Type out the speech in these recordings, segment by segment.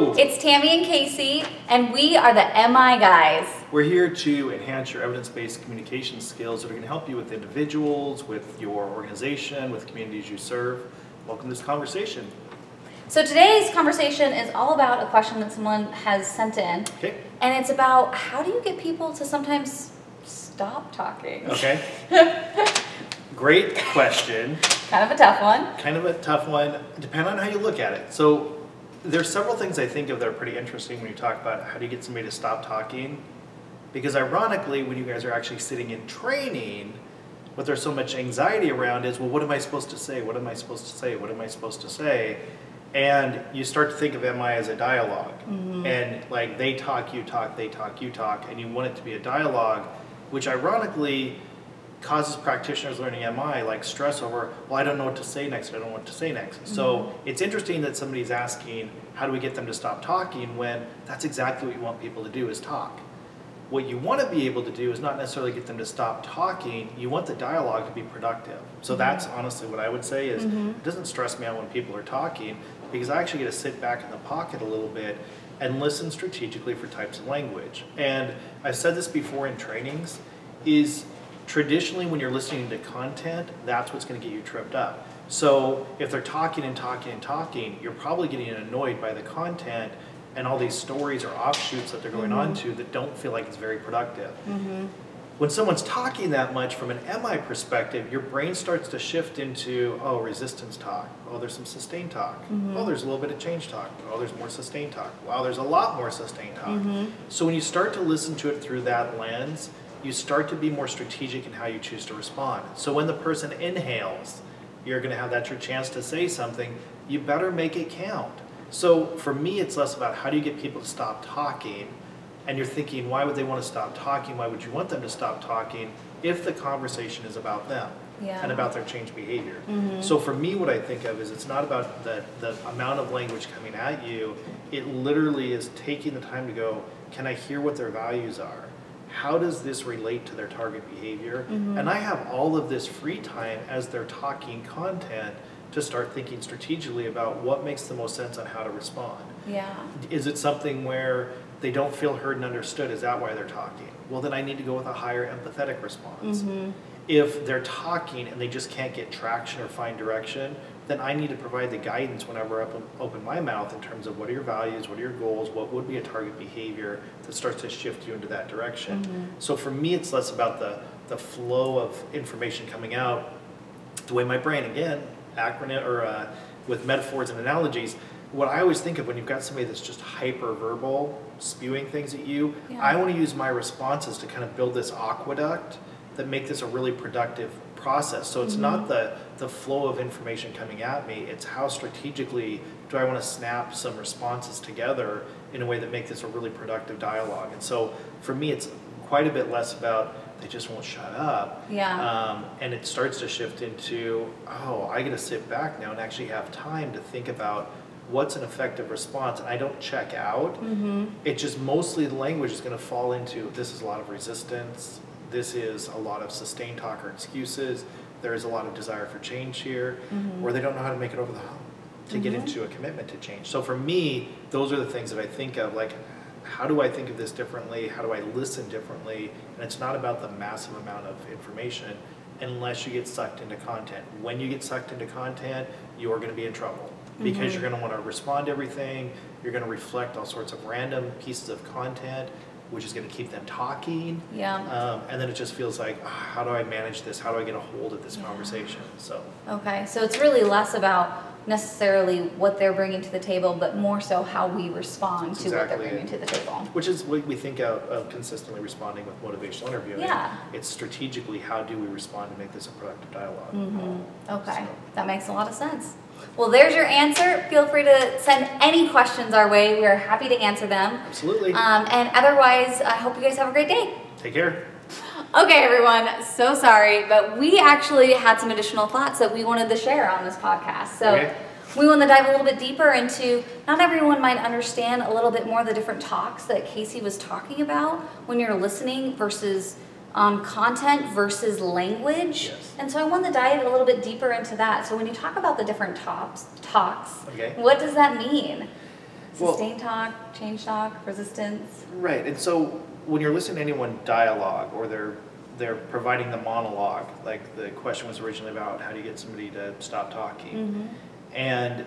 Hello. It's Tammy and Casey, and we are the MI guys. We're here to enhance your evidence-based communication skills that are going to help you with individuals, with your organization, with communities you serve. Welcome to this conversation. So today's conversation is all about a question that someone has sent in, Okay. and it's about how do you get people to sometimes stop talking? Okay. Great question. Kind of a tough one. Kind of a tough one, depending on how you look at it. So there's several things I think of that are pretty interesting when you talk about how do you get somebody to stop talking. Because ironically, when you guys are actually sitting in training, what there's so much anxiety around is, well, what am I supposed to say? What am I supposed to say? What am I supposed to say? And you start to think of MI as a dialog mm-hmm. And like they talk, you talk, they talk, you talk, and you want it to be a dialogue, which ironically causes practitioners learning MI like stress over, well, I don't know what to say next, I don't know what to say next. Mm-hmm. So it's interesting that somebody's asking, how do we get them to stop talking when that's exactly what you want people to do is talk. What you want to be able to do is not necessarily get them to stop talking, you want the dialogue to be productive. So mm-hmm. that's honestly what I would say is mm-hmm. it doesn't stress me out when people are talking because I actually get to sit back in the pocket a little bit and listen strategically for types of language. And I've said this before in trainings is traditionally when you're listening to content, that's what's going to get you tripped up. So if they're talking and talking and talking, you're probably getting annoyed by the content and all these stories or offshoots that they're going mm-hmm. on to that don't feel like it's very productive. Mm-hmm. When someone's talking that much from an MI perspective, your brain starts to shift into, oh, resistance talk. Oh, there's some sustained talk. Mm-hmm. Oh, there's a little bit of change talk. Oh, there's more sustained talk. Wow, there's a lot more sustained talk. So when you start to listen to it through that lens, you start to be more strategic in how you choose to respond. So when the person inhales, you're going to have that your chance to say something. You better make it count. So for me, it's less about how do you get people to stop talking and you're thinking, why would they want to stop talking? Why would you want them to stop talking if the conversation is about them Yeah. and about their change behavior? Mm-hmm. So for me, what I think of is it's not about the, the amount of language coming at you. It literally is taking the time to go, can I hear what their values are? How does this relate to their target behavior? Mm-hmm. And I have all of this free time as they're talking content to start thinking strategically about what makes the most sense on how to respond. Yeah. Is it something where they don't feel heard and understood? Is that why they're talking? Well, then I need to go with a higher empathetic response. Mm-hmm. If they're talking and they just can't get traction or find direction, then I need to provide the guidance whenever I open, my mouth in terms of what are your values, what are your goals, what would be a target behavior that starts to shift you into that direction. So for me, it's less about the, the flow of information coming out the way my brain again acronym or uh, with metaphors and analogies what i always think of when you've got somebody that's just hyper verbal spewing things at you Yeah. i want to use my responses to kind of build this aqueduct that make this a really productive process so it's not the the flow of information coming at me it's how strategically do i want to snap some responses together in a way that make this a really productive dialogue and so for me it's quite a bit less about they just won't shut up Yeah. um, and it starts to shift into, oh, I got to sit back now and actually have time to think about what's an effective response. And I don't check out. It just mostly the language is going to fall into this is a lot of resistance. This is a lot of sustained talk or excuses. There is a lot of desire for change here, mm-hmm. or they don't know how to make it over the hump to get mm-hmm. into a commitment to change. So for me, those are the things that I think of like, how do I think of this differently? How do I listen differently? And it's not about the massive amount of information unless you get sucked into content. When you get sucked into content, you're going to be in trouble because mm-hmm. you're going to want to respond to everything. You're going to reflect all sorts of random pieces of content, which is going to keep them talking. Yeah. Um, and then it just feels like, ah, how do I manage this? How do I get a hold of this Yeah. conversation? So, Okay, so it's really less about necessarily what they're bringing to the table, but more so how we respond That's to what they're bringing it. to the table. which is what we think of, of consistently responding with motivational interviewing. Yeah. It's strategically how do we respond to make this a productive dialogue. Mm-hmm. Okay, So- that makes a lot of sense. Well, there's your answer. Feel free to send any questions our way. We are happy to answer them. Absolutely. Um, and otherwise, I hope you guys have a great day. Take care. Okay, everyone, so sorry, but we actually had some additional thoughts that we wanted to share on this podcast. So Okay. we want to dive a little bit deeper into not everyone might understand a little bit more the different talks that Casey was talking about when you're listening versus um, content versus language. Yes. And so I want to dive a little bit deeper into that. So when you talk about the different tops, talks, Okay. what does that mean? Well- talk, change talk, resistance. Right, and so when you're listening to anyone dialogue or they're they're providing the monologue, like the question was originally about how do you get somebody to stop talking, Mm-hmm. and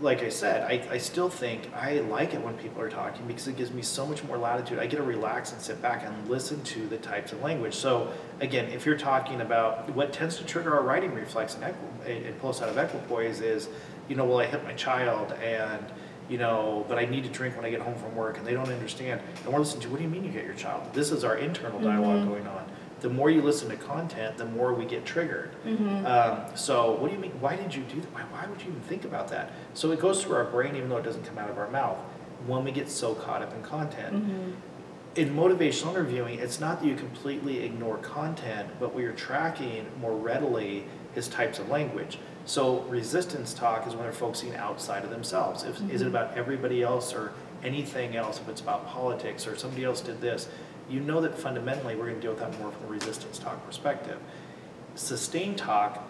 like I said, I, I still think I like it when people are talking because it gives me so much more latitude. I get to relax and sit back and listen to the types of language. So again, if you're talking about what tends to trigger our righting reflex and equi- and pull us out of equipoise is, you know, well I hit my child and you know, but I need to drink when I get home from work and they don't understand. And we're listening to, what do you mean you hit your child? This is our internal dialog Mhm. going on. The more you listen to content, the more we get triggered. Mm-hmm. Um, so what do you mean? Why did you do that? Why, why would you even think about that? So it goes through our brain, even though it doesn't come out of our mouth. When we get so caught up in content, Mm-hmm. in motivational interviewing, it's not that you completely ignore content, but what you're tracking more readily his types of language. So resistance talk is when they're focusing outside of themselves. If, Is it Mhm. about everybody else or anything else? If it's about politics or somebody else did this, you know that fundamentally we're going to deal with that more from a resistance talk perspective. Sustained talk,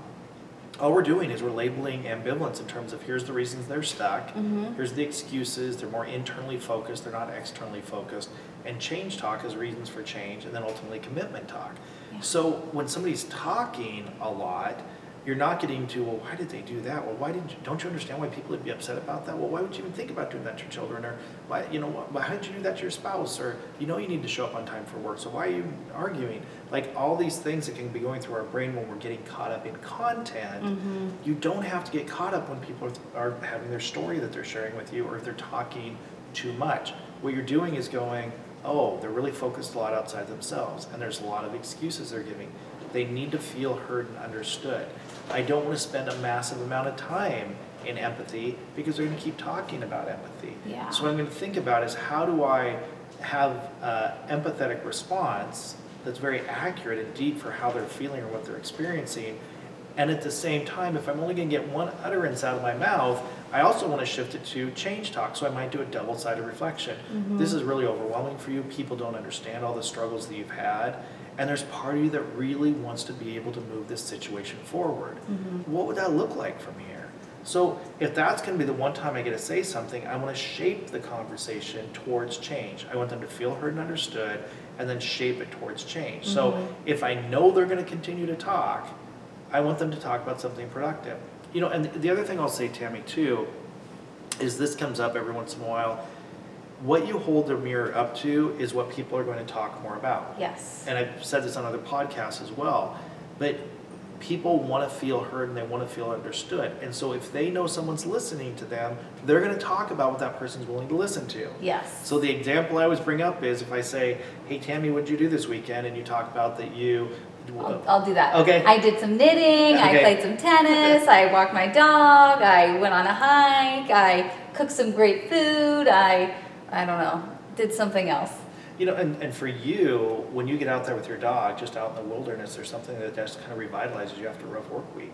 all we're doing is we're labeling ambivalence in terms of here's the reasons they're stuck, Mhm. here's the excuses, they're more internally focused, they're not externally focused, and change talk is reasons for change, and then ultimately commitment talk. Yeah. So when somebody's talking a lot, you're not getting to, well, why did they do that? Well, why didn't you, don't you understand why people would be upset about that? Well, why would you even think about doing that to your children? Or why, you know, why, why did you do that to your spouse? Or you know you need to show up on time for work, so why are you arguing? Like all these things that can be going through our brain when we're getting caught up in content. Mm-hmm. You don't have to get caught up when people are, are having their story that they're sharing with you or if they're talking too much. What you're doing is going, oh, they're really focused a lot outside themselves and there's a lot of excuses they're giving. They need to feel heard and understood. I don't want to spend a massive amount of time in empathy because they're going to keep talking about empathy. Yeah. So what I'm going to think about is how do I have an empathetic response that's very accurate and deep for how they're feeling or what they're experiencing. And at the same time, if I'm only going to get one utterance out of my mouth, I also want to shift it to change talk. So I might do a double sided reflection. Mhm. This is really overwhelming for you. People don't understand all the struggles that you've had. And there's part of you that really wants to be able to move this situation forward. Mhm. What would that look like from here? So if that's going to be the one time I get to say something, I want to shape the conversation towards change. I want them to feel heard and understood, and then shape it towards change. So Mhm. if I know they're going to continue to talk, I want them to talk about something productive. You know, and the other thing I'll say, Tammy, too, is this comes up every once in a while. What you hold the mirror up to is what people are going to talk more about Yes. and I've said this on other podcasts as well, but people want to feel heard and they want to feel understood. And so if they know someone's listening to them, they're going to talk about what that person's willing to listen to. Yes. So the example I always bring up is if I say, "Hey Tammy, what did you do this weekend?" and you talk about that you I'll, I'll do that. Okay. I did some knitting. Okay. I played some tennis. I walked my dog. I went on a hike. I cooked some great food. I, I don't know, did something else. You know, and, and for you, when you get out there with your dog, just out in the wilderness, there's something that just kind of revitalizes you after a rough work week.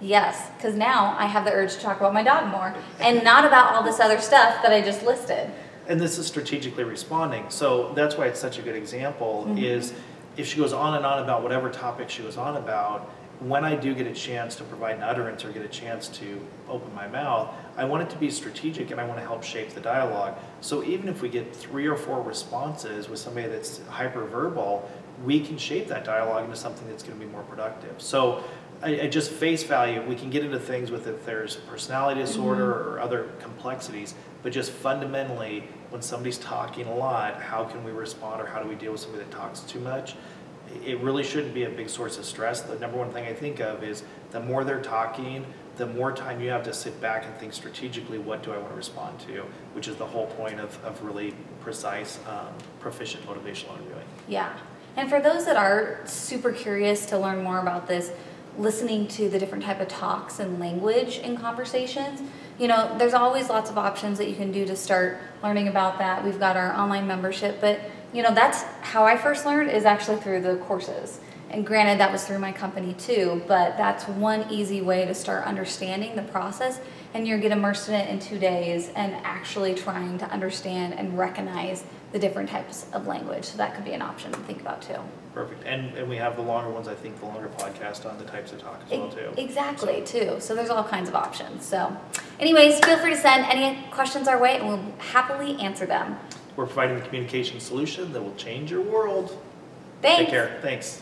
Yes, because now I have the urge to talk about my dog more and not about all this other stuff that I just listed. And this is strategically responding. So that's why it's such a good example Mhm. is if she goes on and on about whatever topic she was on about, when I do get a chance to provide an utterance or get a chance to open my mouth, I want it to be strategic and I want to help shape the dialogue. So even if we get three or four responses with somebody that's hyperverbal, we can shape that dialogue into something that's going to be more productive. So I, I just face value, we can get into things with if there's personality mm-hmm. disorder or other complexities, but just fundamentally, when somebody's talking a lot, how can we respond or how do we deal with somebody that talks too much? It really shouldn't be a big source of stress. The number one thing I think of is the more they're talking, the more time you have to sit back and think strategically, what do I want to respond to? Which is the whole point of, of really precise, um, proficient motivational interviewing. Yeah. And for those that are super curious to learn more about this, listening to the different type of talks and language in conversations, you know, there's always lots of options that you can do to start learning about that. We've got our online membership, but you know, that's how I first learned is actually through the courses. And granted, that was through my company too, but that's one easy way to start understanding the process and you get immersed in it in two days and actually trying to understand and recognize the different types of language. So that could be an option to think about too. Perfect. And, and we have the longer ones, I think, the longer podcast on the types of talk as well too. Exactly, too. So there's all kinds of options. So, anyways, feel free to send any questions our way and we'll happily answer them. We're providing the communication solution that will change your world. Thanks. Take care. Thanks.